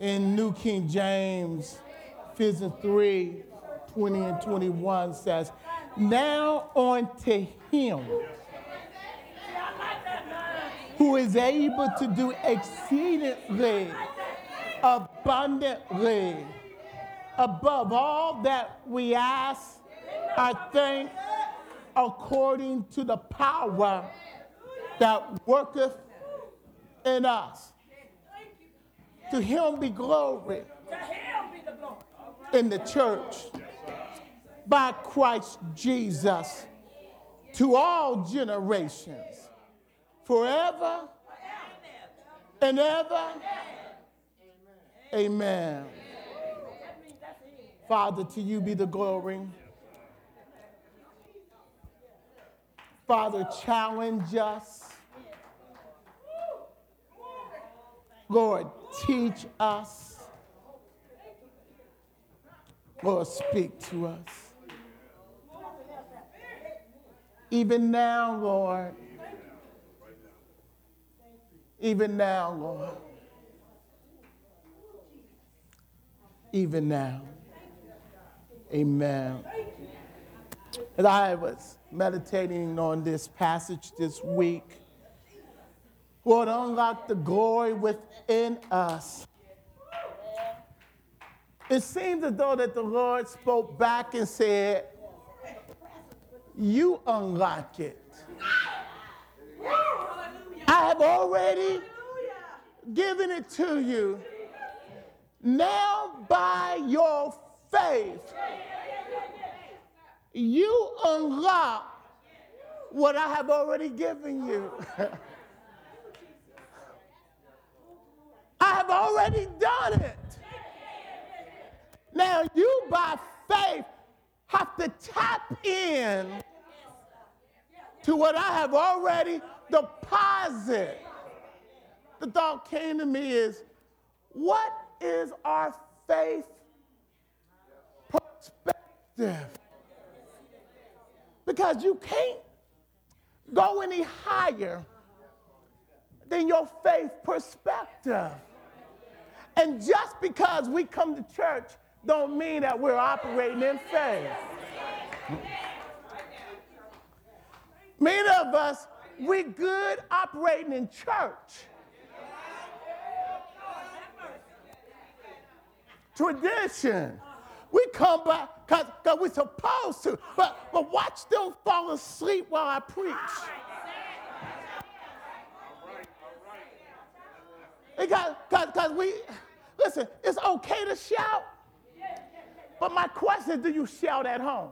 in New King James, Ephesians 3 20 and 21 says, Now unto him who is able to do exceedingly abundantly above all that we ask, I think, according to the power that worketh in us. To him be glory in the church by Christ Jesus to all generations, forever and ever. Amen. Father, to you be the glory. Father, challenge us. Lord, teach us. Lord, speak to us. Even now, Lord. Even now, Lord. Even now. Amen. As I was meditating on this passage this week, Lord, unlock the glory within us. It seems as though that the Lord spoke back and said, You unlock it. I have already given it to you. Now, by your faith, you unlock what I have already given you. I have already done it. Now, you by faith have to tap in to what I have already deposited. The thought came to me is what is our faith perspective? Because you can't go any higher than your faith perspective. And just because we come to church don't mean that we're operating in faith. Many of us, we good operating in church. Tradition. We come by because we're supposed to. But, but watch them fall asleep while I preach. Because we, listen, it's okay to shout. But my question is do you shout at home?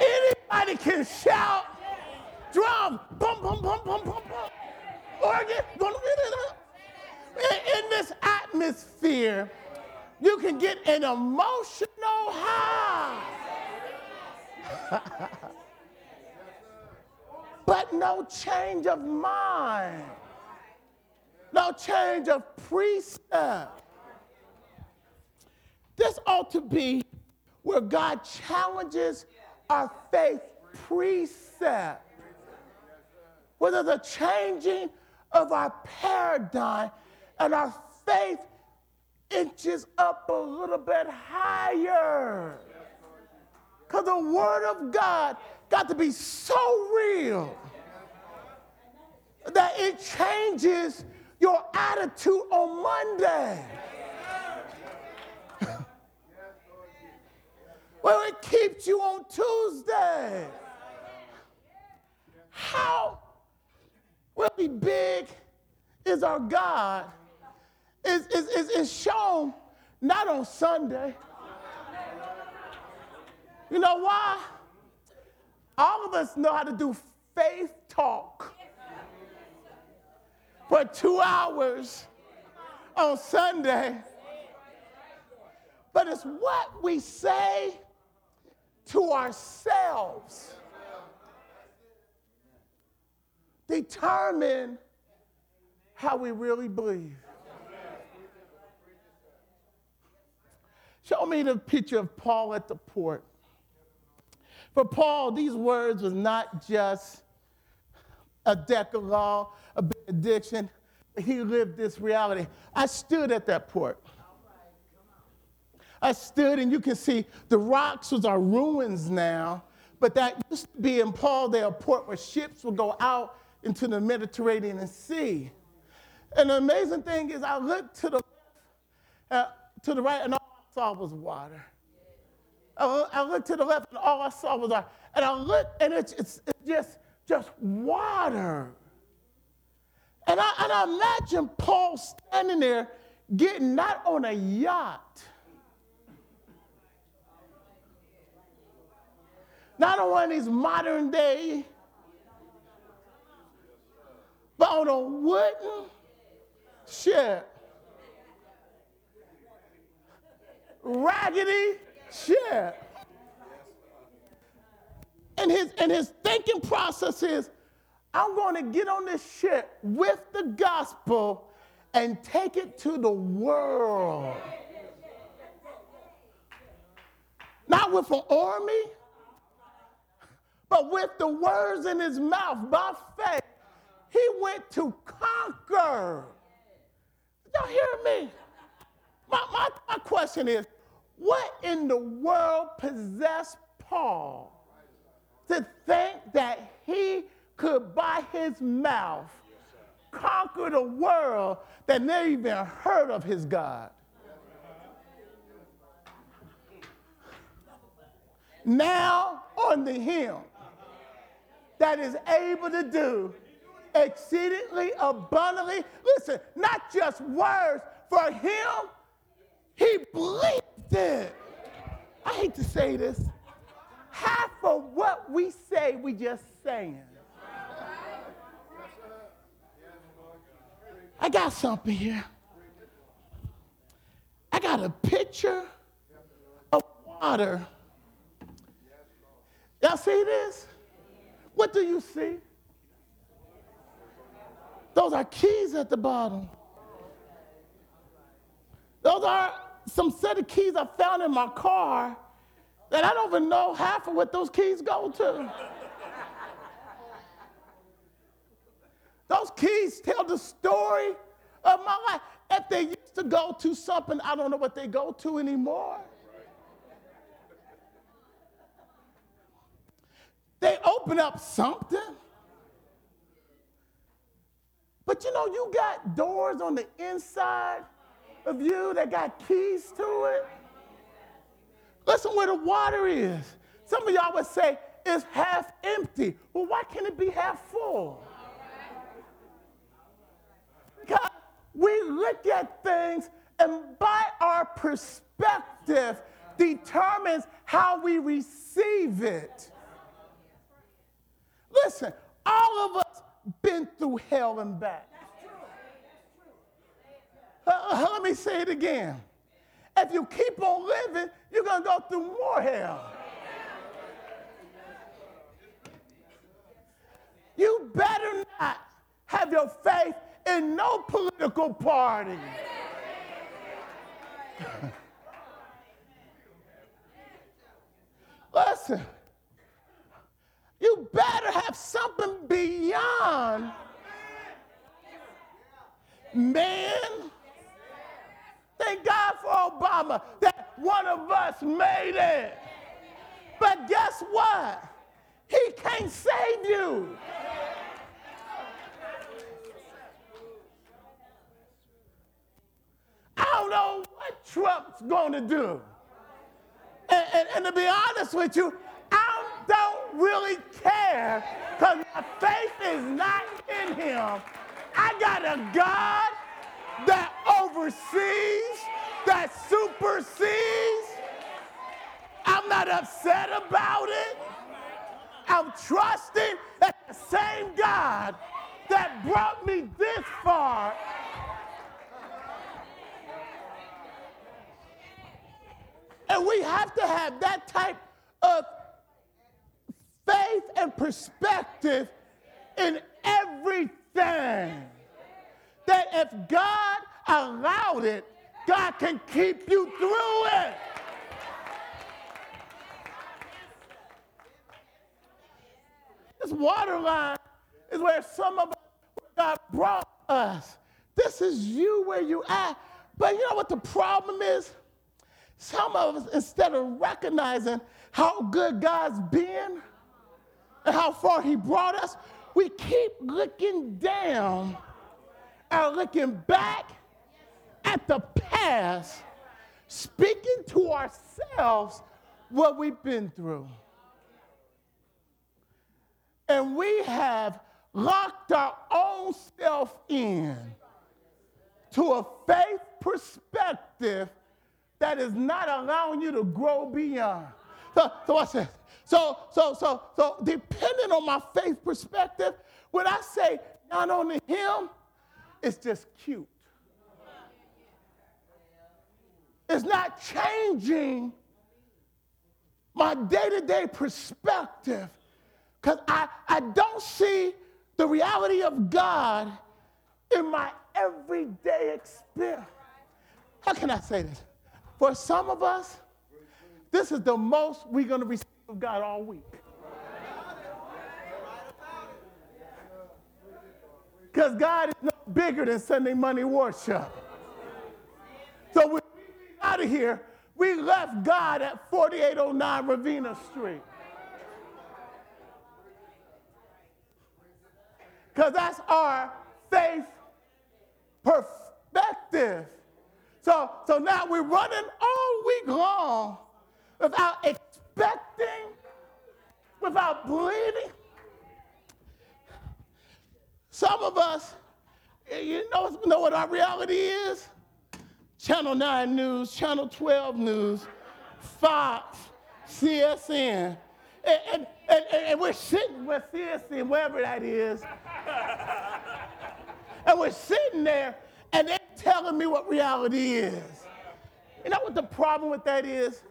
Anybody can shout, drum, boom, boom, boom, boom, boom, boom, organ, in this atmosphere, you can get an emotional high. but no change of mind, no change of precept. This ought to be where God challenges our faith precept. Whether the changing of our paradigm and our faith inches up a little bit higher. Because the Word of God got to be so real that it changes your attitude on Monday. well, it keeps you on Tuesday. How really big is our God is, is, is, is shown not on Sunday. You know why? All of us know how to do faith talk for two hours on Sunday. But it's what we say to ourselves determine how we really believe. Show me the picture of Paul at the port. For Paul, these words was not just a doxology, a benediction. He lived this reality. I stood at that port. I stood, and you can see the rocks was our ruins now, but that used to be in Paul there, a Port where ships would go out into the Mediterranean Sea. And the amazing thing is, I looked to the uh, to the right, and all I saw was water. I, looked to the left, and all I saw was water. And I looked, and it's, it's, it's just just water. And I, and I imagine Paul standing there getting not on a yacht, not on one of these modern day, but on a wooden ship. Raggedy ship. And his, and his thinking process is I'm going to get on this ship with the gospel and take it to the world. Not with an army, but with the words in his mouth by faith. He went to conquer. Y'all hear me? My, my, my question is what in the world possessed Paul to think that he could, by his mouth, conquer the world that never even heard of his God. Now unto him that is able to do exceedingly abundantly. Listen, not just words. For him, he believed it. I hate to say this. Half of what we say, we just saying. I got something here. I got a picture of water. Y'all see this? What do you see? Those are keys at the bottom. Those are some set of keys I found in my car that I don't even know half of what those keys go to. those keys tell the story of my life. If they used to go to something, I don't know what they go to anymore. They open up something. But you know, you got doors on the inside of you that got keys to it. Listen where the water is. Some of y'all would say it's half empty. Well, why can't it be half full? Because we look at things and by our perspective determines how we receive it. Listen, all of us been through hell and back. Uh, uh, let me say it again. If you keep on living, you're going to go through more hell. You better not have your faith in no political party. Listen, you better have something beyond man Thank God for Obama that one of us made it. But guess what? He can't save you. I don't know what Trump's going to do. And, and, and, to be honest with you, I don't really care because my faith is not in him. I got a God oversees, that supersedes. I'm not upset about it. I'm trusting that the same God that brought me this far And we have to have that type of faith and perspective in everything that if God allowed it, God can keep you through it. This water line is where some of us God brought us. This is you where you at. But you know what the problem is? Some of us, instead of recognizing how good God's been and how far He brought us, we keep looking down and looking back at the past, speaking to ourselves what we've been through. And we have locked our own self in to a faith perspective that is not allowing you to grow beyond. So, so I said, so, so, so, so, depending on my faith perspective, when I say not only him, it's just cute. It's not changing my day to day perspective because I, I don't see the reality of God in my everyday experience. How can I say this? For some of us, this is the most we're going to receive of God all week. Because God is no bigger than Sunday money worship. So when we out here, we left God at 4809 Ravenna Street. Because that's our faith perspective. So, so now we're running all week long without expecting, without believing. Some of us, you know, know what our reality is? Channel 9 News, Channel 12 News, Fox, CSN. And, and, and, and we're sitting with CSN, wherever that is. and we're sitting there, and they're telling me what reality is. You know what the problem with that is?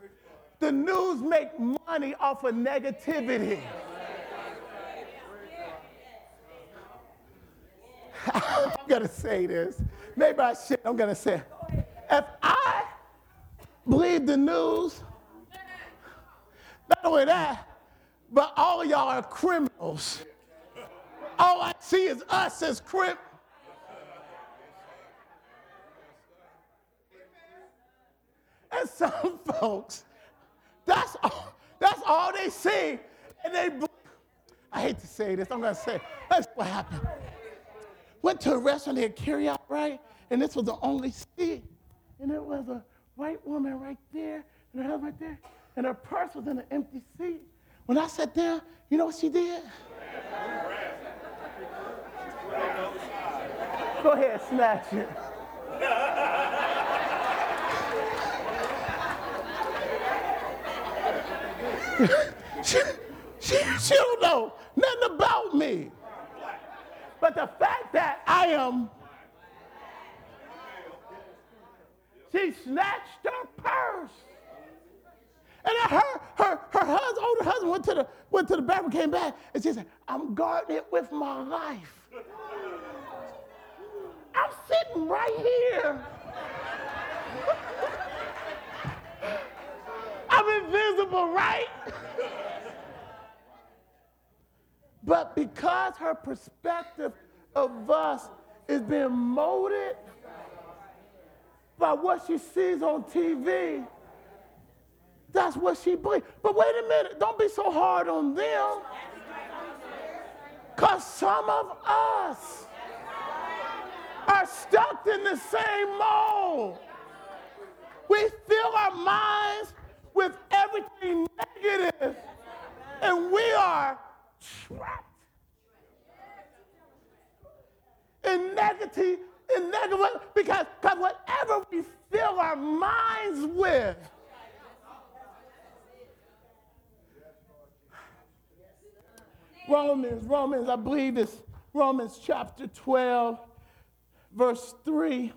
The news make money off of negativity. I'm gonna say this. Maybe I should. I'm gonna say, if I believe the news, not only that, but all of y'all are criminals. All I see is us as criminals. And some folks, that's all, that's all they see. And they, I hate to say this, I'm gonna say, that's what happened. Went to a restaurant, they had carry out, right? And this was the only seat. And it was a white woman right there, and her husband right there, and her purse was in an empty seat. When I sat down, you know what she did? Go ahead, snatch it. she, she, she don't know nothing about me. But the fact that I am, she snatched her purse. And her, her, her husband, older husband went to the went to the bathroom, came back, and she said, I'm guarding it with my life. I'm sitting right here. I'm invisible, right? but because her perspective of us is being molded by what she sees on TV, that's what she believes. But wait a minute, don't be so hard on them. Because some of us are stuck in the same mold. We fill our minds with everything negative, and we are trapped in negative, in negative, because, because whatever we fill our minds with, Romans, Romans, I believe it's Romans chapter 12, verse 3.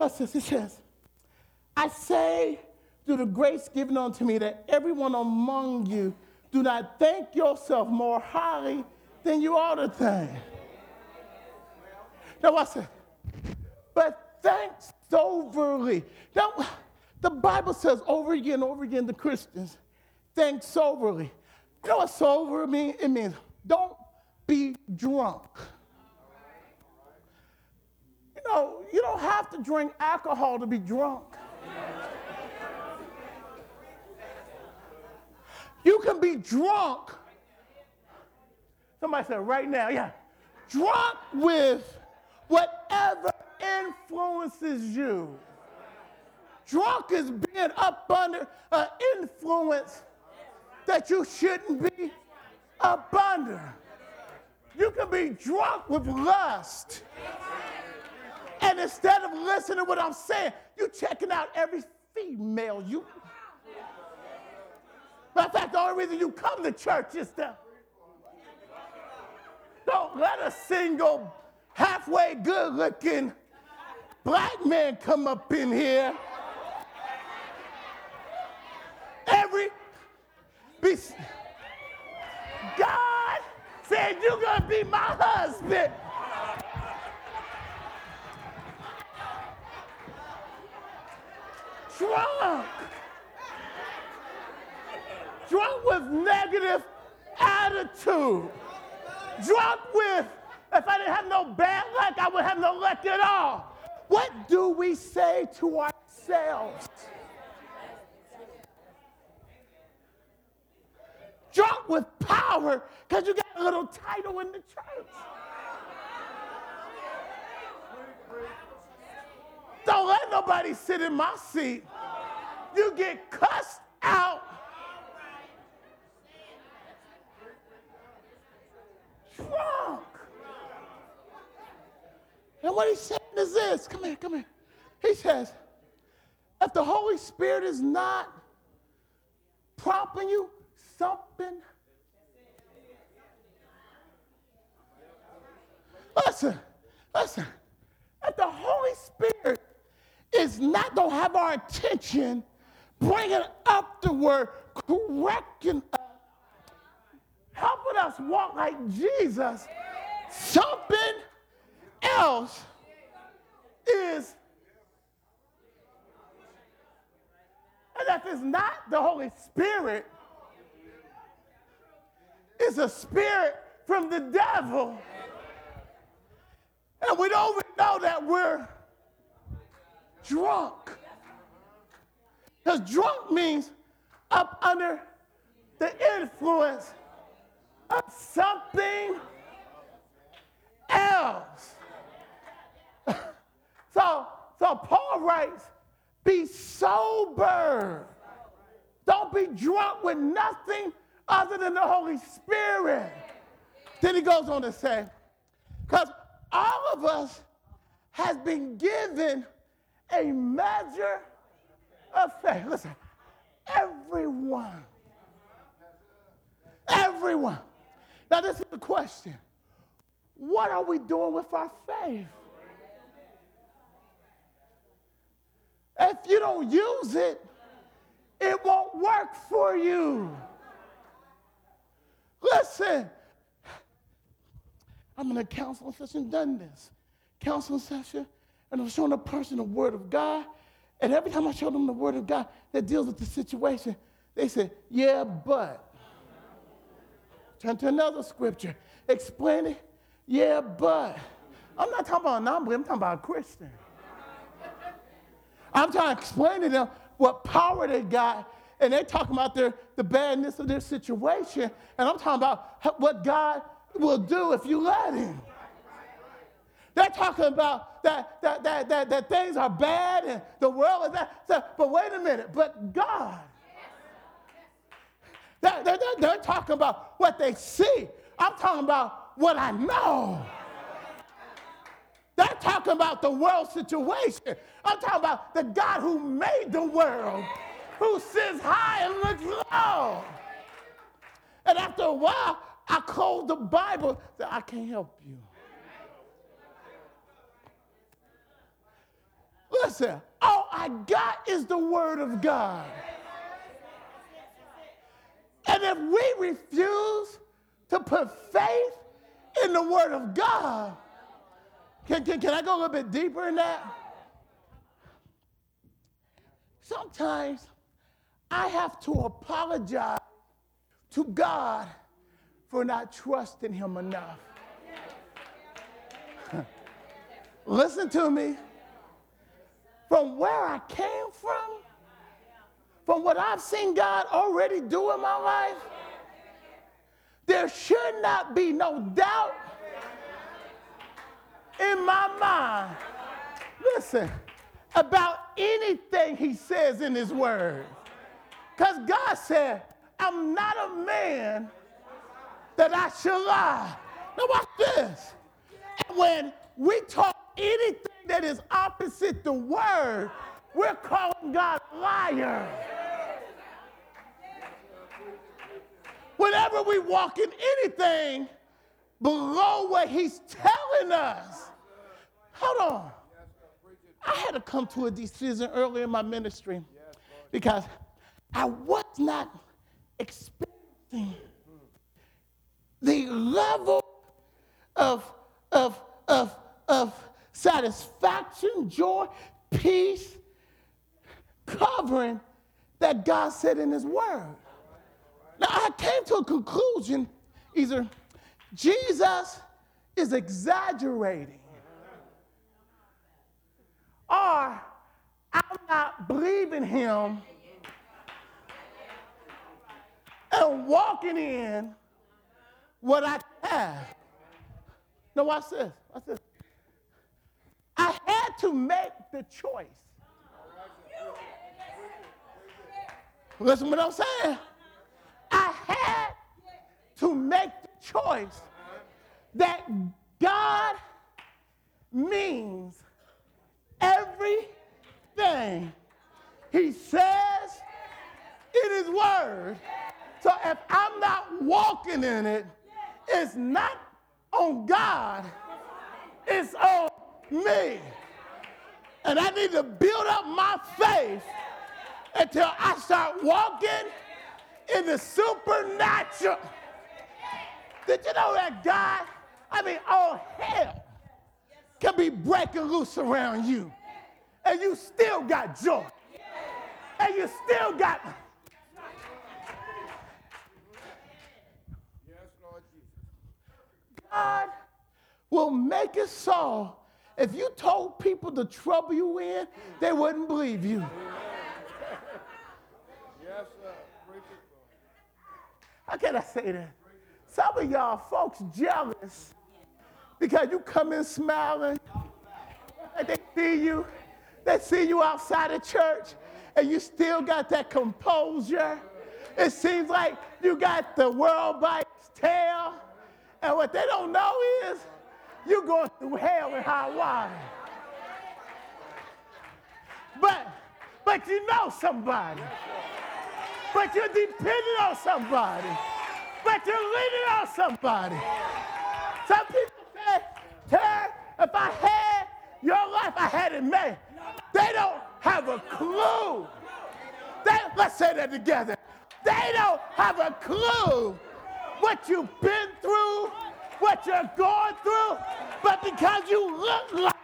It says, I say through the grace given unto me that everyone among you do not think yourself more highly than you ought to think. Now, I said, but thanks soberly. Now, the Bible says over again, over again to Christians, think soberly. You know what sober means? It means don't be drunk. You know, you don't have to drink alcohol to be drunk. You can be drunk. Somebody said right now, yeah. Drunk with whatever influences you. Drunk is being up under an influence that you shouldn't be up under. You can be drunk with lust. And instead of listening to what I'm saying, you checking out every female you. Matter of fact, the only reason you come to church is to. Don't let a single, halfway good looking black man come up in here. Every. Be, God said, You're to be my husband. Drunk. Drunk with negative attitude. Drunk with, if I didn't have no bad luck, I would have no luck at all. What do we say to ourselves? drunk with power because you got a little title in the church. Don't let nobody sit in my seat. You get cussed out. Drunk. And what he's saying is this come here, come here. He says, if the Holy Spirit is not prompting you, something. Listen, listen. If the Holy Spirit is not going to have our attention, bringing up the word, correcting us, helping us walk like Jesus, something else is. And if it's not the Holy Spirit, it's a spirit from the devil. And we don't even know that we're drunk. Because drunk means up under the influence of something else. So, so Paul writes, be sober. Don't be drunk with nothing other than the Holy Spirit. Then he goes on to say, because all of us has been given a measure of faith. Listen, everyone, everyone. Now, this is the question what are we doing with our faith? If you don't use it, it won't work for you. Listen, I'm in a counseling session, done this. Counseling session, and I'm showing a person the Word of God. And every time I show them the Word of God that deals with the situation, they say, Yeah, but. Turn to another scripture. Explain it. Yeah, but. I'm not talking about a non believer, I'm talking about a Christian. I'm trying to explain to them what power they got and they're talking about their, the badness of their situation. And I'm talking about what God will do if you let Him. They're talking about that, that, that, that, that things are bad and the world is. So, but wait a minute, but God. They're, they're, they're talking about what they see. I'm talking about what I know. They're talking about the world situation. I'm talking about the God who made the world who sits high and looks low. And after a while, I called the Bible that I can't help you. Listen, all I got is the Word of God. And if we refuse to put faith in the Word of God, can, can, can I go a little bit deeper in that? Sometimes I have to apologize to God for not trusting Him enough. Listen to me. from where I came from, from what I've seen God already do in my life, there should not be no doubt in my mind. Listen, about anything he says in his word. Because God said, I'm not a man that I should lie. Now, watch this. when we talk anything that is opposite the word, we're calling God a liar. Whenever we walk in anything below what he's telling us, hold on. I had to come to a decision early in my ministry because I was not expecting the level of, of, of, of satisfaction, joy, peace, covering that God said in His Word. Now, I came to a conclusion either Jesus is exaggerating or I'm not believing Him and walking in what I have. Now, watch this. Watch this. I had to make the choice. Listen to what I'm saying. I had to make the choice that God means everything He says in His Word. So if I'm not walking in it, it's not on God, it's on me. And I need to build up my faith until I start walking in the supernatural. Did you know that God, I mean, all hell can be breaking loose around you, and you still got joy, and you still got. Yes, Lord Jesus. God will make it so if you told people the trouble you in, they wouldn't believe you. Yes, sir. How can I say that? Some of y'all folks jealous because you come in smiling and they see you, they see you outside of church and you still got that composure. It seems like you got the world by its tail. And what they don't know is you're going through hell and high water. But, but you know somebody. But you're depending on somebody. But you're leaning on somebody. Some people if I had your life, I had it made. They don't have a clue. They, let's say that together. They don't have a clue what you've been through, what you're going through, but because you look like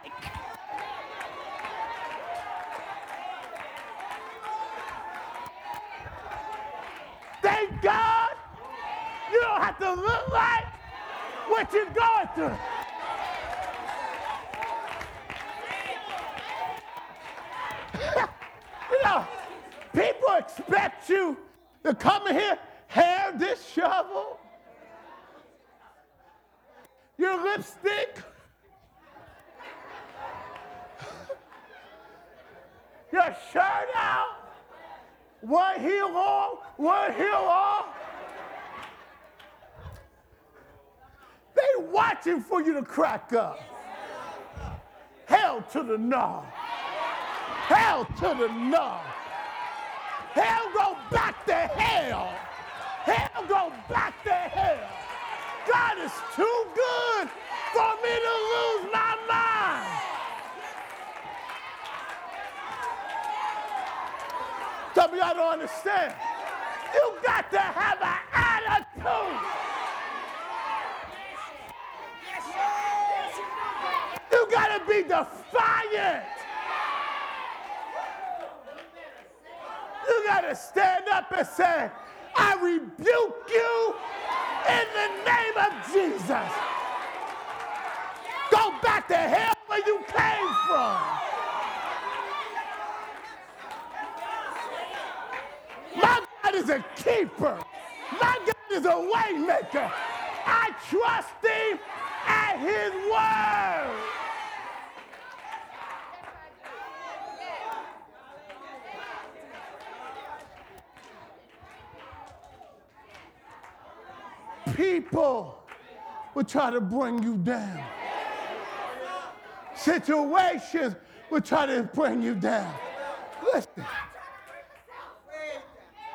Thank God you don't have to look like what you're going through. You know, people expect you to come in here, hair disheveled, your lipstick, your shirt out, one heel on, one heel off. They watching for you to crack up. Hell to the no. Hell to the no. Hell go back to hell. Hell go back to hell. God is too good for me to lose my mind. Some of y'all don't understand. You got to have an attitude. You got to be defiant. You got to stand up and say, I rebuke you in the name of Jesus. Go back to hell where you came from. My God is a keeper. My God is a waymaker. I trust him at his word. People will try to bring you down. Situations will try to bring you down. Listen,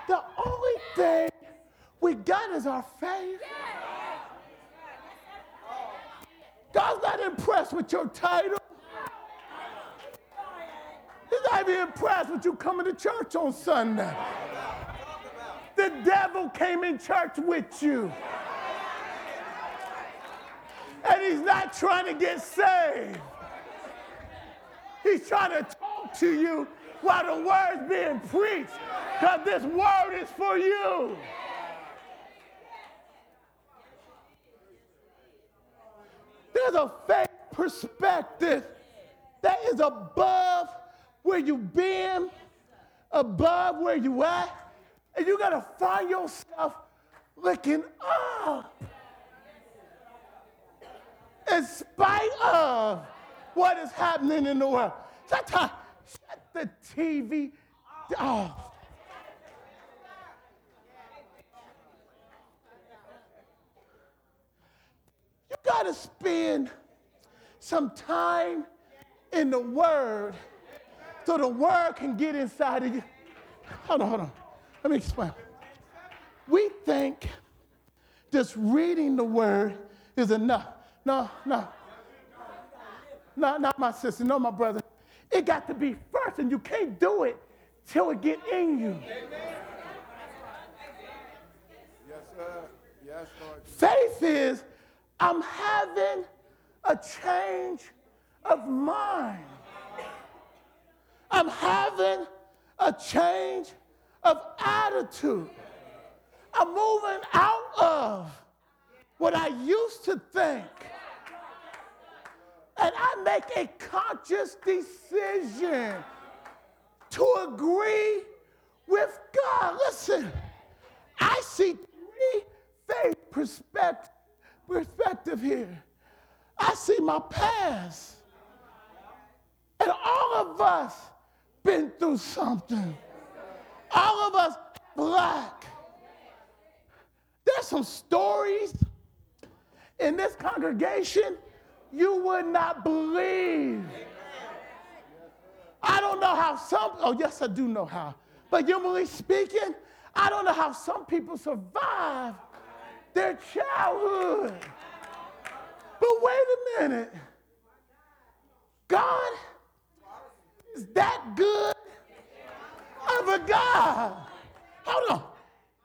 the only thing we got is our faith. God's not impressed with your title. He's not even impressed with you coming to church on Sunday. The devil came in church with you. And he's not trying to get saved. He's trying to talk to you while the word's being preached. Because this word is for you. There's a faith perspective that is above where you've been, above where you at, and you gotta find yourself looking up. In spite of what is happening in the world. Sometimes, shut the TV off. You got to spend some time in the Word so the Word can get inside of you. Hold on, hold on. Let me explain. We think just reading the Word is enough. No, no. No, not my sister, no, my brother. It got to be first, and you can't do it till it get in you. Yes, sir. Yes, Lord. Faith is I'm having a change of mind. I'm having a change of attitude. I'm moving out of what I used to think. And I make a conscious decision to agree with God. Listen, I see three faith perspective, perspective here. I see my past. And all of us been through something. All of us black. There's some stories in this congregation you would not believe. I don't know how some, oh, yes, I do know how. But humanly speaking, I don't know how some people survive their childhood. But wait a minute. God is that good of a God. Hold on.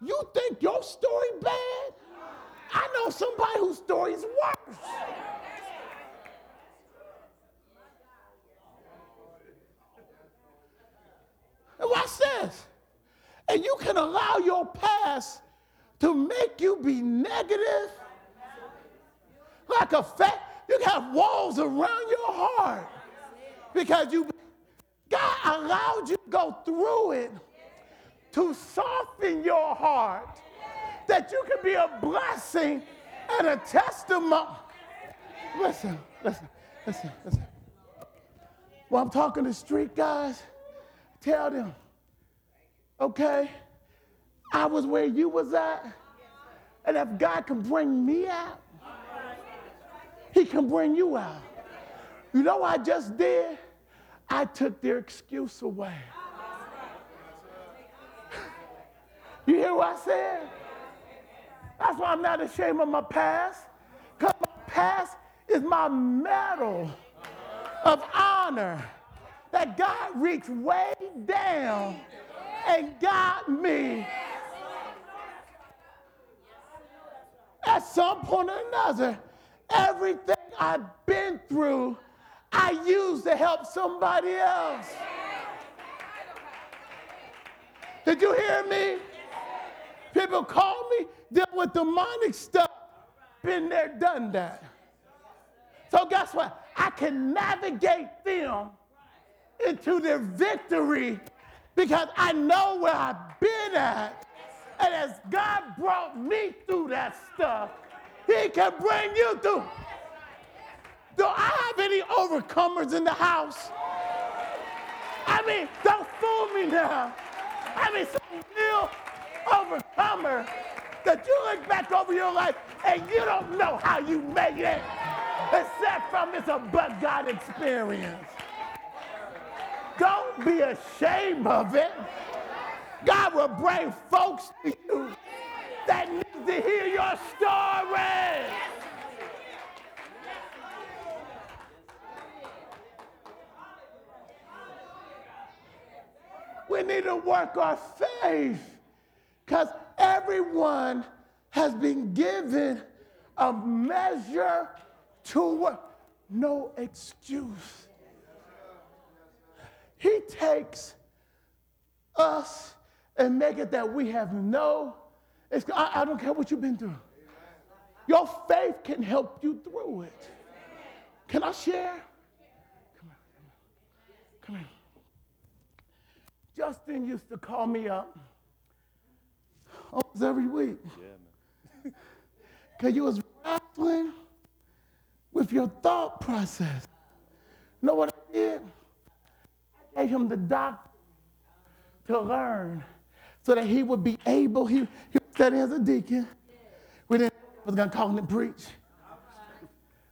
You think your story bad? I know somebody whose story is worse. And watch this. And you can allow your past to make you be negative. Like a fact, you got walls around your heart because you God allowed you to go through it to soften your heart that you can be a blessing and a testimony. Listen, listen, listen, listen. While I'm talking to street guys, tell them, okay, I was where you was at, and if God can bring me out, He can bring you out. You know I just did? I took their excuse away. You hear what I said? That's why I'm not ashamed of my past, because my past is my medal of honor that God reached way down and got me. At some point or another, everything I've been through, I use to help somebody else. Did you hear me? People call me, deal with demonic stuff. Been there, done that. So guess what? I can navigate them into their victory because I know where I've been at And as God brought me through that stuff, He can bring you through. Do I have any overcomers in the house? I mean, don't fool me now. I mean, some real overcomer that you look back over your life and you don't know how you made it, except from it's a but God experience. Don't be ashamed of it. God will bring folks to you that need to hear your story. We need to work our faith because everyone has been given a measure to work. No excuse. He takes us and make it that we have no, I, I don't care what you've been through. Your faith can help you through it. Can I share? Come on, come on. Justin used to call me up almost every week. Because you was wrestling with your thought process. You know what I did? Gave him the doctor to learn so that he would be able, he, he studying as a deacon. We didn't was gonna call him to preach.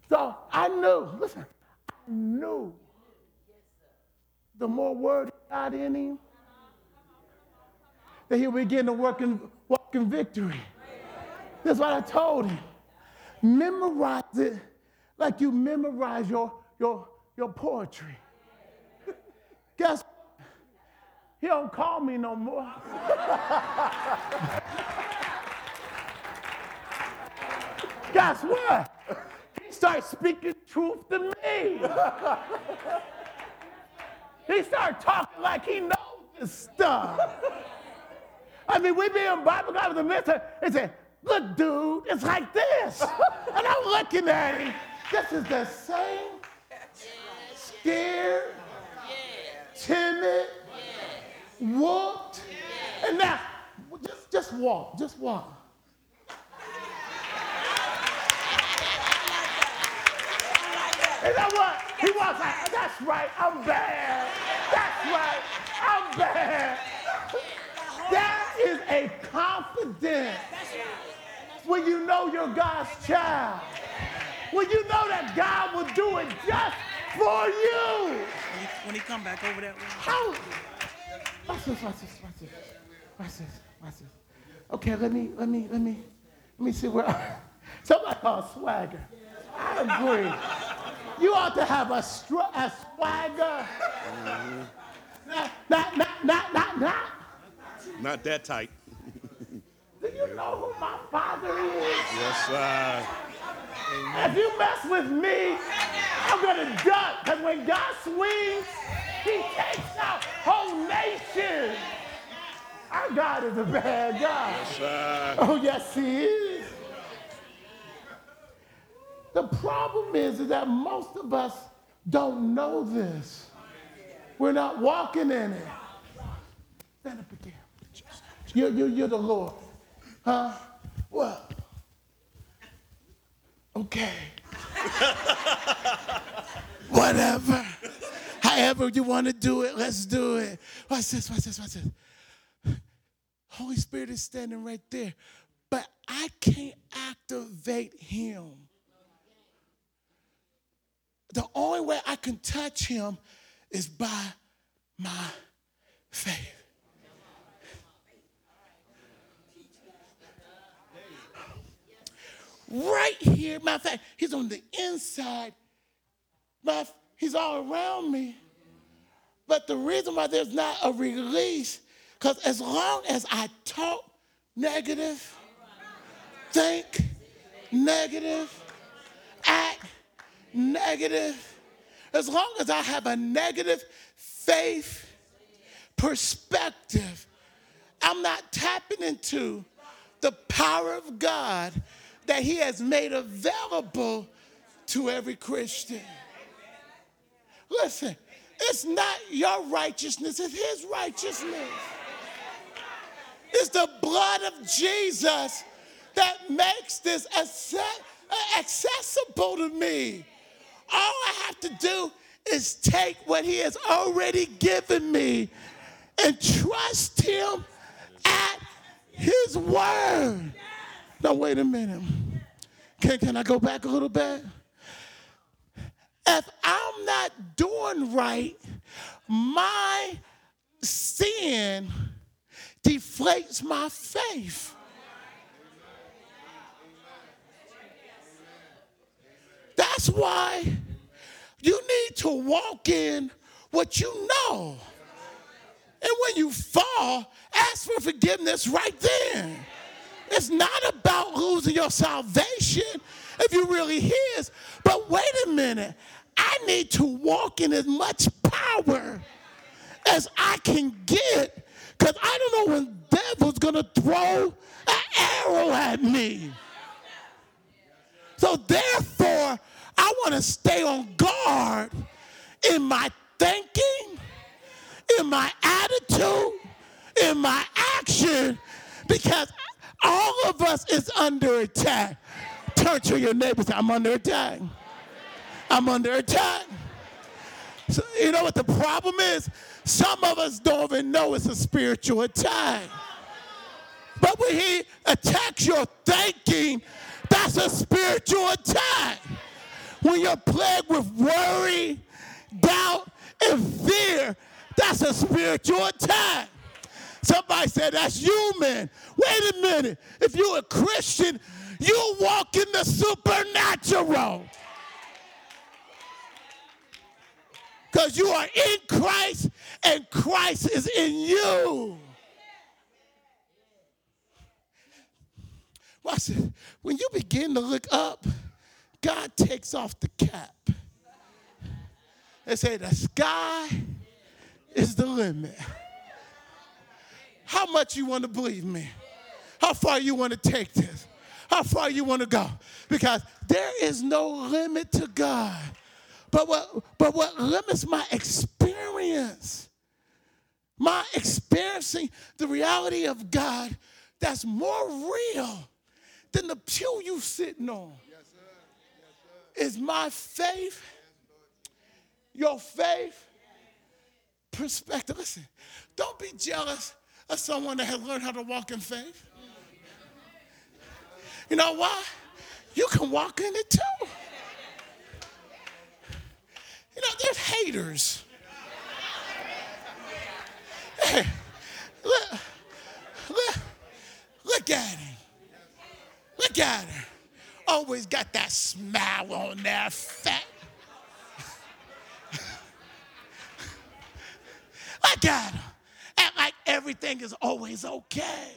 So I knew, listen, I knew the more word he got in him, that he'll begin to work in, walk in victory. That's what I told him. Memorize it like you memorize your, your, your poetry. Guess what? He don't call me no more. Guess what? He starts speaking truth to me. he started talking like he knows this stuff. I mean, we be in Bible class with the minister and say, look, dude, it's like this. and I'm looking at him. This is the same scared, timid, whooped. And now, just, just walk, just walk. You know what? He was like, that's right, I'm bad. That's right, I'm bad. That is a confidence when you know you're God's child. When you know that God will do it just for you. When he, when he come back over that way. How? Watch this, watch this, watch this. Watch this, watch this. Okay, let me, let me, let me, let me see where. Somebody called swagger. I agree. You ought to have a, str- a swagger. Mm-hmm. Not, not, not, not, not, not. Not that tight. Do you know who my father is? Yes, sir. If you mess with me, I'm gonna duck. Because when God swings, he takes out whole nations. Our God is a bad God. Oh, yes, he is. The problem is, is that most of us don't know this. We're not walking in it. Stand up again. You're, you're, you're the Lord. Huh? What? Okay. Whatever. However you want to do it, let's do it. Watch this, watch this, watch this. Holy Spirit is standing right there, but I can't activate him. The only way I can touch him is by my faith. Right here, matter of fact, he's on the inside. He's all around me. But the reason why there's not a release, because as long as I talk negative, think negative, act negative, as long as I have a negative faith perspective, I'm not tapping into the power of God that He has made available to every Christian. Listen, it's not your righteousness, it's His righteousness. It's the blood of Jesus that makes this accessible to me. All I have to do is take what He has already given me and trust Him at His word. Now, wait a minute. Can, can I go back a little bit? If I'm not doing right, my sin deflates my faith. That's why you need to walk in what you know. And when you fall, ask for forgiveness right then. It's not about losing your salvation if you really his. But wait a minute. I need to walk in as much power as I can get because I don't know when the devil's going to throw an arrow at me. So therefore, I want to stay on guard in my thinking, in my attitude, in my action, because all of us is under attack. Turn to your neighbors. I'm under attack. I'm under attack. So, you know what the problem is? Some of us don't even know it's a spiritual attack. But when he attacks your thinking, that's a spiritual attack. When you're plagued with worry, doubt, and fear, that's a spiritual attack. Somebody said that's human. Wait a minute. If you're a Christian, you walk in the supernatural. Because you are in Christ and Christ is in you. Watch it. When you begin to look up, God takes off the cap and say, the sky is the limit. How much you want to believe me? How far you want to take this? How far you want to go? Because there is no limit to God. But what, but what limits my experience, my experiencing the reality of God that's more real than the pew you sitting on is my faith, your faith, perspective. Listen, don't be jealous of someone that has learned how to walk in faith. You know why? You can walk in it too. You know, there's haters. Hey, look, look, look at him. Look at her. Always got that smile on their face. Look at her. Everything is always okay.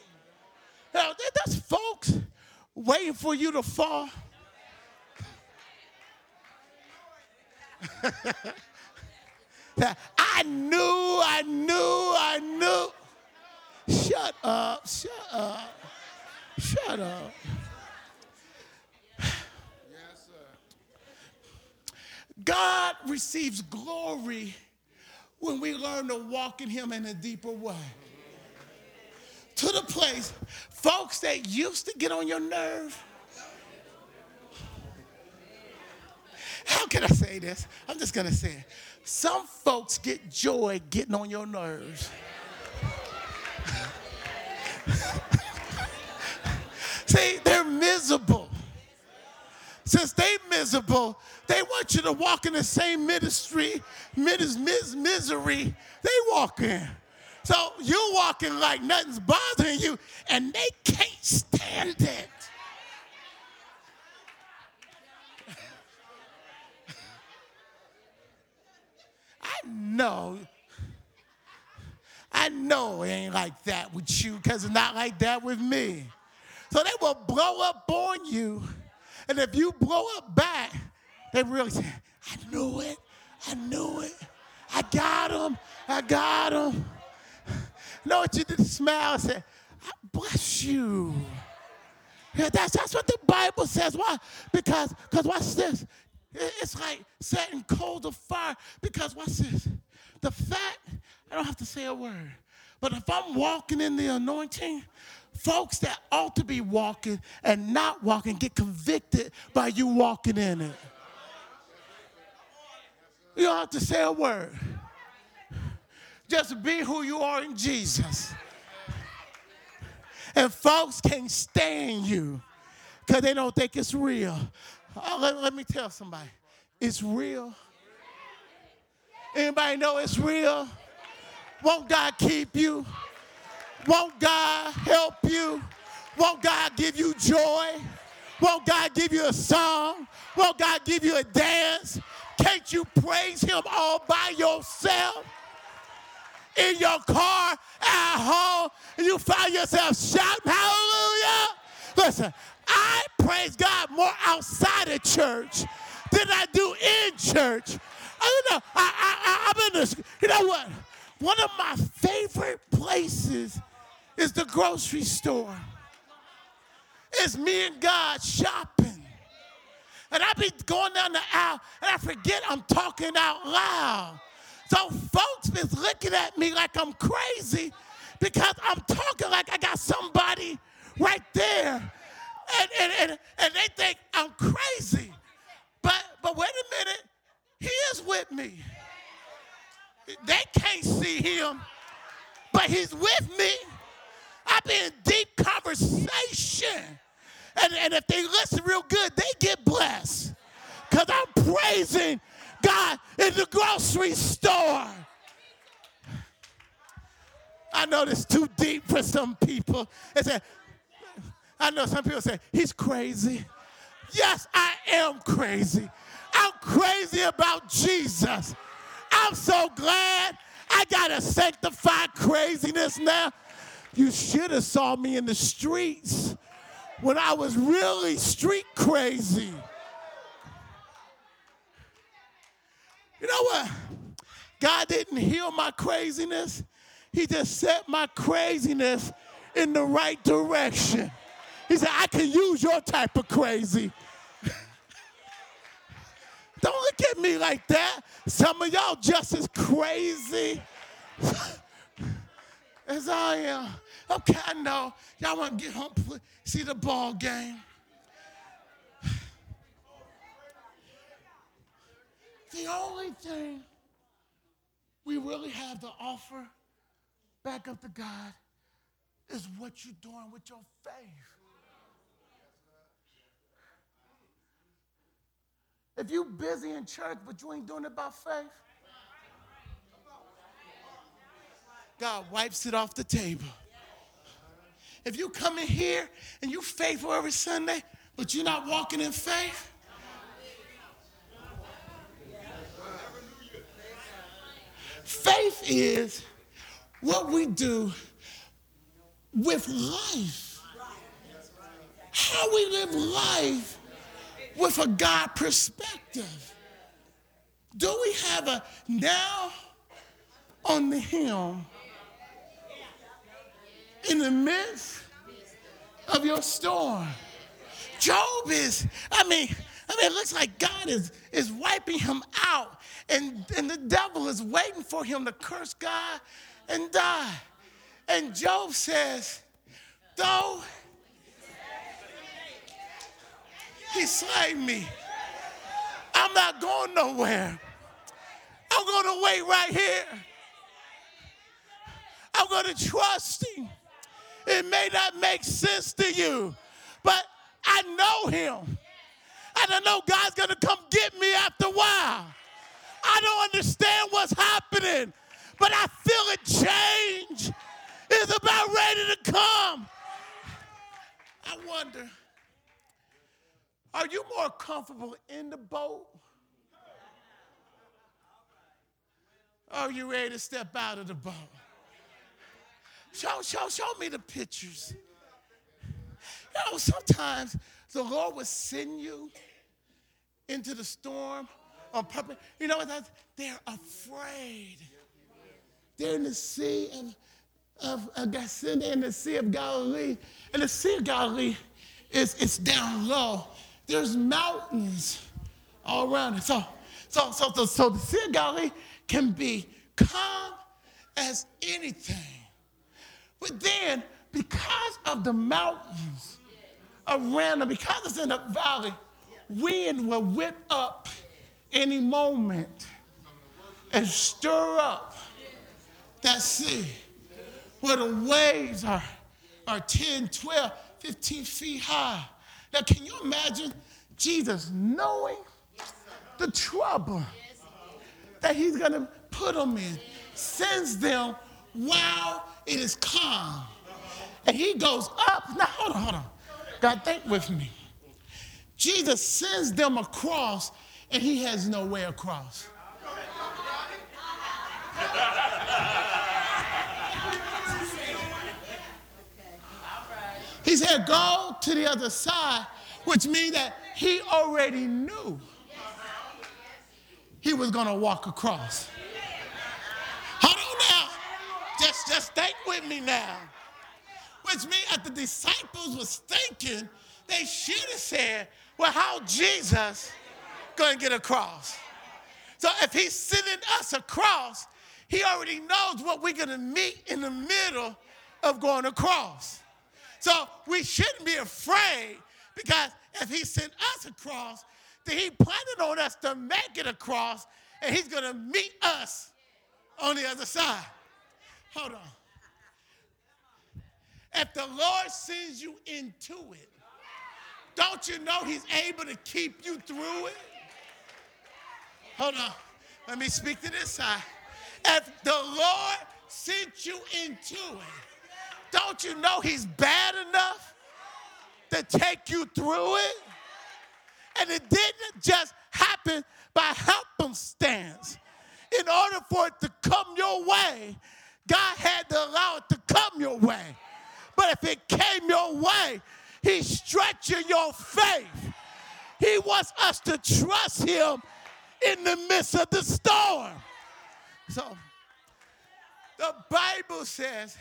Know, that's folks waiting for you to fall. I knew, I knew, I knew. Shut up, shut up, shut up. God receives glory when we learn to walk in Him in a deeper way. To the place, folks that used to get on your nerve. How can I say this? I'm just gonna say it. Some folks get joy getting on your nerves. See, they're miserable. Since they miserable, they want you to walk in the same ministry, mis- mis- misery they walk in. So you walking like nothing's bothering you, and they can't stand it. I know. I know it ain't like that with you because it's not like that with me. So they will blow up on you. And if you blow up back, they really say, I knew it. I knew it. I got him. I got him. know what you did? Smile and say, I bless you. Yeah, that's, that's what the Bible says. Why? Because, because watch this. It's like setting coals of fire. Because watch this. the fact, I don't have to say a word, but if I'm walking in the anointing, folks that ought to be walking and not walking get convicted by you walking in it. You don't have to say a word. Just be who you are in Jesus. And folks can't stand you because they don't think it's real. Oh, let, let me tell somebody it's real. Anybody know it's real? Won't God keep you? Won't God help you? Won't God give you joy? Won't God give you a song? Won't God give you a dance? Can't you praise Him all by yourself? In your car, at home, and you find yourself shouting, Hallelujah! Listen, I praise God more outside of church than I do in church. I, you know, I, I, I'm in this, you know what? One of my favorite places is the grocery store. It's me and God shopping. And I be going down the aisle and I forget I'm talking out loud. So folks is looking at me like I'm crazy because I'm talking like I got somebody right there. And, and, and, and they think I'm crazy. But but wait a minute, he is with me. They can't see him, but he's with me. I've in deep conversation. And, and if they listen real good, they get blessed. Because I'm praising God in the grocery store. I know this too deep for some people. Say, I know some people say, he's crazy. Yes, I am crazy. I'm crazy about Jesus. I'm so glad I got a sanctified craziness now. You should have saw me in the streets when I was really street crazy. You know what? God didn't heal my craziness. He just set my craziness in the right direction. He said, I can use your type of crazy. Don't look at me like that. Some of y'all just as crazy as I am. Okay, I know. Y'all want to get home, see the ball game. The only thing we really have to offer back up to God is what you're doing with your faith. If you're busy in church but you ain't doing it by faith, God wipes it off the table. If you come in here and you faithful every Sunday, but you're not walking in faith, faith is what we do with life. How we live life with a God perspective. Do we have a now unto him in the midst of your storm? Job is, I mean, I mean, it looks like God is, is wiping him out, and, and the devil is waiting for him to curse God and die. And Job says, though he slay me. I'm not going nowhere. I'm going to wait right here. I'm going to trust him. It may not make sense to you, but I know him. And I know God's going to come get me after a while. I don't understand what's happening, but I feel a change is about ready to come. I wonder are you more comfortable in the boat? Or are you ready to step out of the boat? Show, show, show me the pictures. You know, sometimes the Lord will send you into the storm on purpose. You know what? They're afraid. They're in the sea of, of, Gethsemane, in the Sea of Galilee. And the Sea of Galilee is it's down low. There's mountains all around it. So, so, so, so, so the Sea of Galilee can be calm as anything. But then, because of the mountains around them, because it's in a valley, wind will whip up any moment and stir up that sea where the waves are, are 10, 12, 15 feet high. Now, can you imagine Jesus knowing the trouble that he's going to put them in, sends them while it is calm. And he goes up. Now, hold on, hold on. God, think with me. Jesus sends them across, and he has no way across. He said, Go to the other side, which means that he already knew he was going to walk across. Just, just think with me now. Which means that the disciples was thinking they should have said, well, how Jesus going to get across? So if he's sending us across, he already knows what we're going to meet in the middle of going across. So we shouldn't be afraid because if he sent us across, then he planted on us to make it across, and he's going to meet us on the other side. Hold on. If the Lord sends you into it, don't you know he's able to keep you through it? Hold on. Let me speak to this side. If the Lord sent you into it, don't you know he's bad enough to take you through it? And it didn't just happen by happenstance. In order for it to come your way, God had to allow it to come your way. But if it came your way, He's stretching your faith. He wants us to trust Him in the midst of the storm. So, the Bible says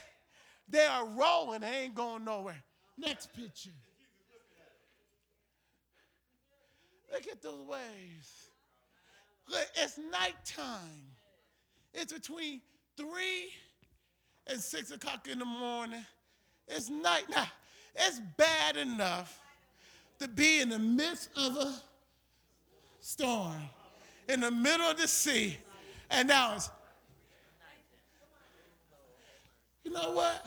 they are rolling, they ain't going nowhere. Next picture. Look at those waves. Look, it's nighttime. It's between three and six o'clock in the morning. It's night. Now, it's bad enough to be in the midst of a storm, in the middle of the sea, and now it's. You know what?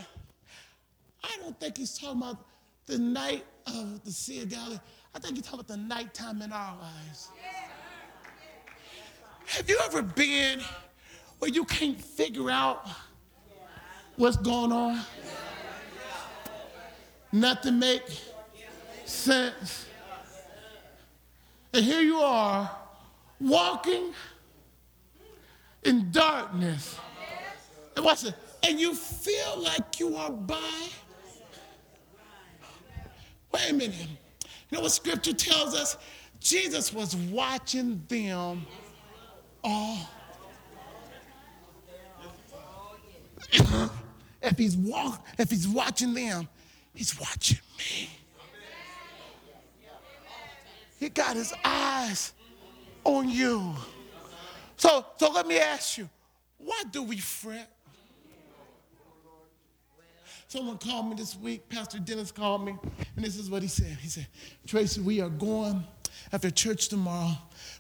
I don't think he's talking about the night of the Sea of Galilee. I think he's talking about the nighttime in our lives. Have you ever been where you can't figure out what's going on? Nothing make sense. And here you are walking in darkness. And watch it. And you feel like you are by. Wait a minute. You know what scripture tells us? Jesus was watching them all. if he's walk, if he's watching them, he's watching me. He got his eyes on you. So, so let me ask you, why do we fret? Someone called me this week, Pastor Dennis called me, and this is what he said. He said, Tracy, we are going after church tomorrow.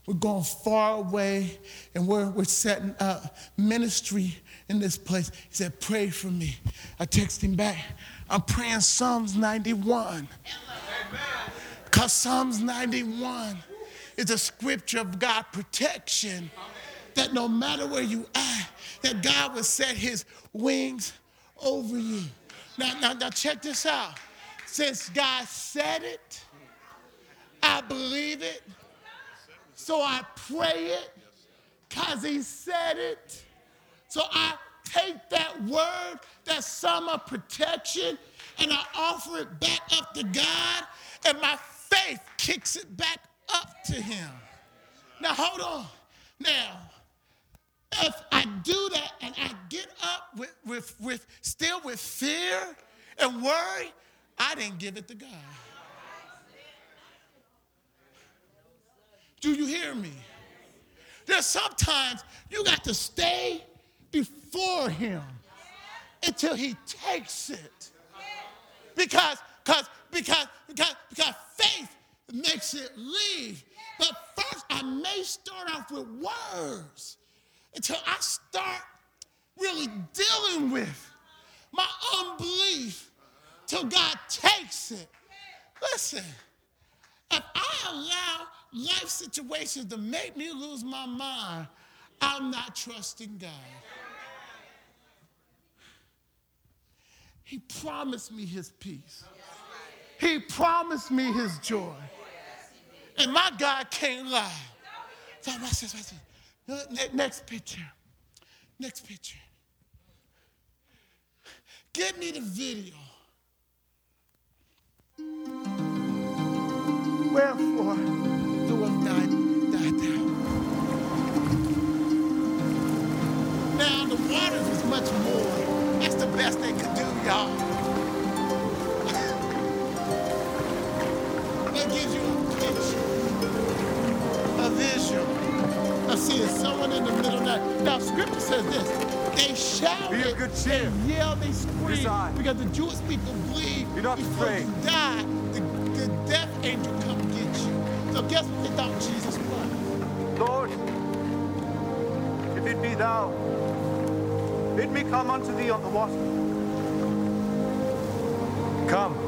We're going far away, and we're, we're setting up ministry in this place. He said, Pray for me. I text him back. I'm praying Psalms 91. Because Psalms 91 is a scripture of God protection. That no matter where you are, that God will set his wings over you. Now, now, now check this out. Since God said it, I believe it. So I pray it because he said it. So I take that word, that summer protection, and I offer it back up to God, and my faith kicks it back up to him. Now hold on. Now, if I do that and I get up with, with, with still with fear and worry, I didn't give it to God. Do you hear me? There's sometimes you got to stay before him until he takes it. Because, because, because, because, because faith makes it leave. But first, I may start off with words until I start really dealing with my unbelief till God takes it. Listen, if I allow life situations that make me lose my mind, I'm not trusting God. He promised me his peace. He promised me his joy. And my God can't lie. So this, watch this. Uh, next picture. Next picture. Give me the video. Wherefore doeth thy, thy thou? Now the waters was much more. That's the best they could do, y'all. that gives you a picture, a vision of seeing someone in the middle of that. Now, scripture says this. They shouted, Be of good cheer. they yelled, they scream. Because the Jewish people believe Be not before afraid. you die, the, the death angel come get you. So guess what they Jesus was? Lord, if it be thou, bid me come unto thee on the water. Come.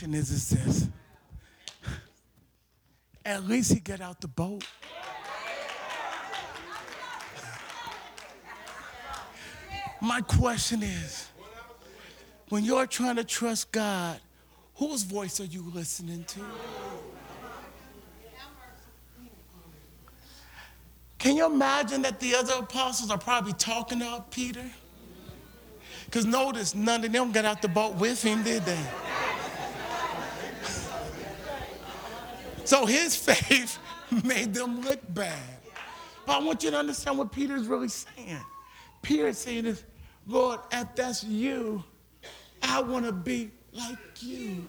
Question is, is this. At least he get out the boat. My question is, when you're trying to trust God, whose voice are you listening to? Can you imagine that the other apostles are probably talking about Peter? Because notice, none of them got out the boat with him, did they? So his faith made them look bad. But I want you to understand what Peter is really saying. Peter's saying is, Lord, if that's you, I want to be like you.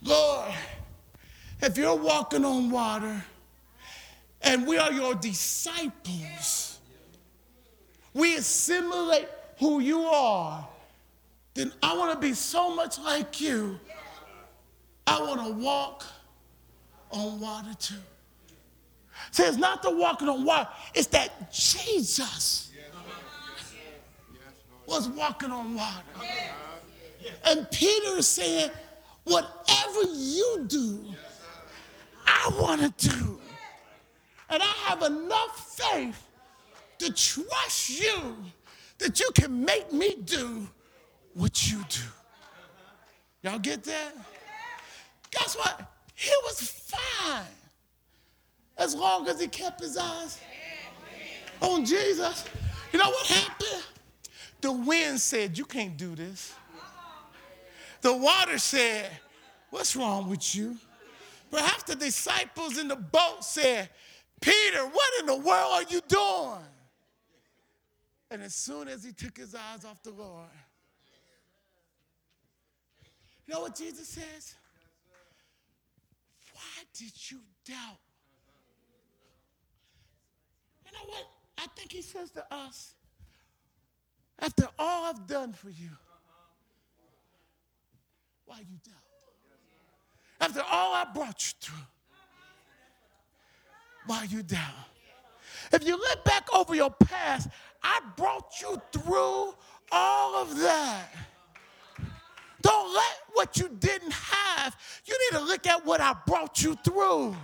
Lord, if you're walking on water and we are your disciples, we assimilate who you are, then I want to be so much like you. I want to walk on water too. See, it's not the walking on water, it's that Jesus was walking on water. And Peter is saying, whatever you do, I want to do. And I have enough faith to trust you that you can make me do what you do. Y'all get that? Guess what? He was fine as long as he kept his eyes on Jesus. You know what happened? The wind said, You can't do this. The water said, What's wrong with you? Perhaps the disciples in the boat said, Peter, what in the world are you doing? And as soon as he took his eyes off the Lord, you know what Jesus says? Why did you doubt? You know what? I think he says to us, after all I've done for you, why you doubt? After all I brought you through, why you doubt? If you look back over your past, I brought you through all of that. Don't let what you didn't have, you need to look at what I brought you through.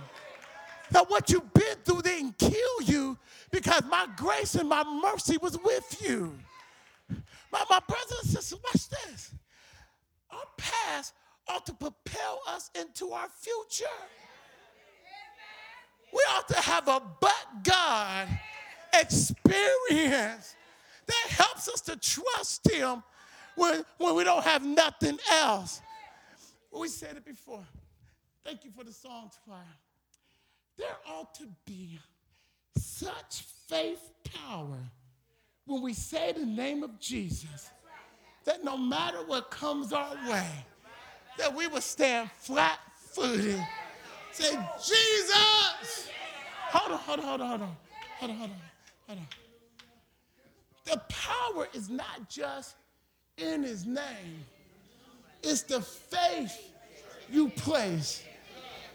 That what you've been through didn't kill you because my grace and my mercy was with you. My, my brothers and sisters, watch this. Our past ought to propel us into our future. We ought to have a but God experience that helps us to trust Him when, when we don't have nothing else. We said it before. Thank you for the song, choir. There ought to be such faith power when we say the name of Jesus that no matter what comes our way, that we will stand flat footed. Say, Jesus! Hold on, hold on, hold on, hold on. Hold on, hold on, hold on. The power is not just in his name, it's the faith you place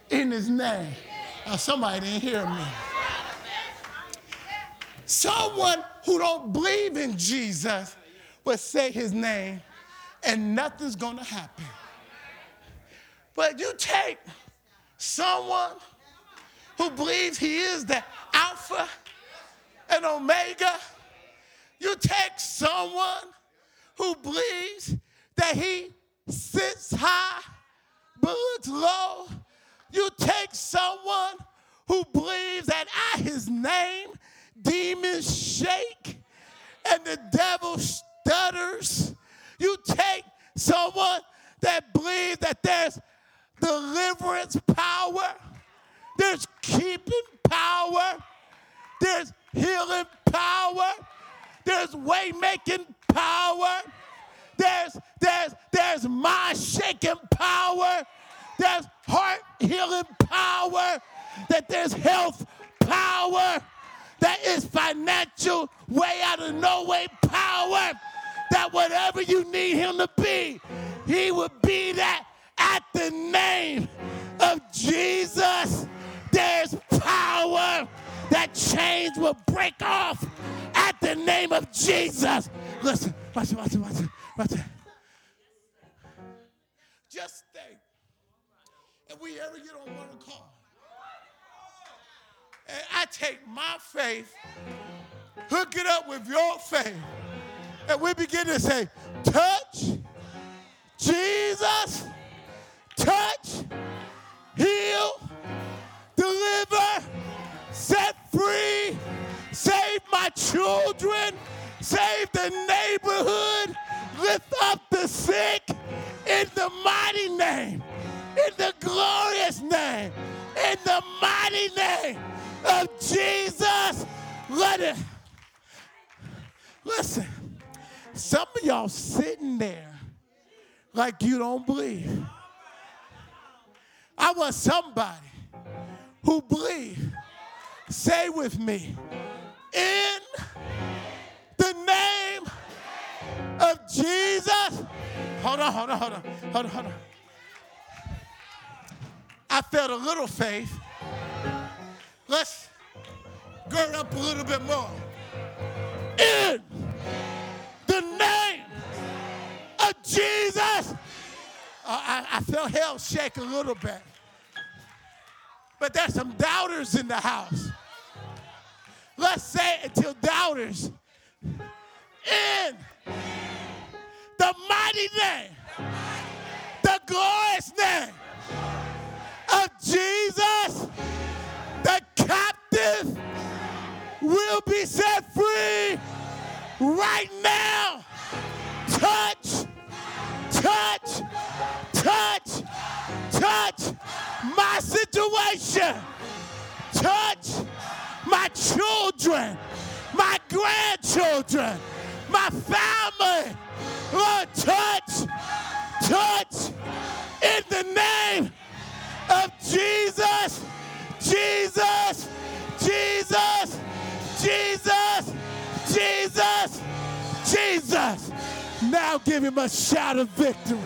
in his name. Now, somebody didn't hear me. Someone who don't believe in Jesus will say his name and nothing's gonna happen. But you take someone who believes he is the Alpha and Omega, you take someone who believes that he sits high but low. You take someone who believes that at his name, demons shake and the devil stutters. You take someone that believes that there's deliverance power, there's keeping power, there's healing power, there's way making power, there's there's there's mind shaking power, there's heart healing power, that there's health power, that is financial way out of no way power, that whatever you need him to be, he will be that at the name of Jesus. There's power. That chains will break off name of Jesus. Listen, watch it, watch it, watch it, watch it. Just think, if we ever get on one call, and I take my faith, hook it up with your faith, and we begin to say, touch, Jesus, touch, heal, deliver, set free, my children, save the neighborhood, lift up the sick in the mighty name, in the glorious name, in the mighty name of Jesus. Let it. Listen, some of y'all sitting there like you don't believe. I want somebody who believe. Say with me, in Jesus. Hold on, hold on, hold on, hold on, hold on. I felt a little faith. Let's gird up a little bit more. In the name of Jesus. Uh, I, I felt hell shake a little bit. But there's some doubters in the house. Let's say it until doubters. In the mighty name, the glorious name of Jesus, the captive will be set free right now. Touch, touch, touch, touch my situation. Touch my children, my grandchildren, my family. Lord, touch, touch in the name of Jesus, Jesus, Jesus, Jesus, Jesus, Jesus. Now give him a shout of victory.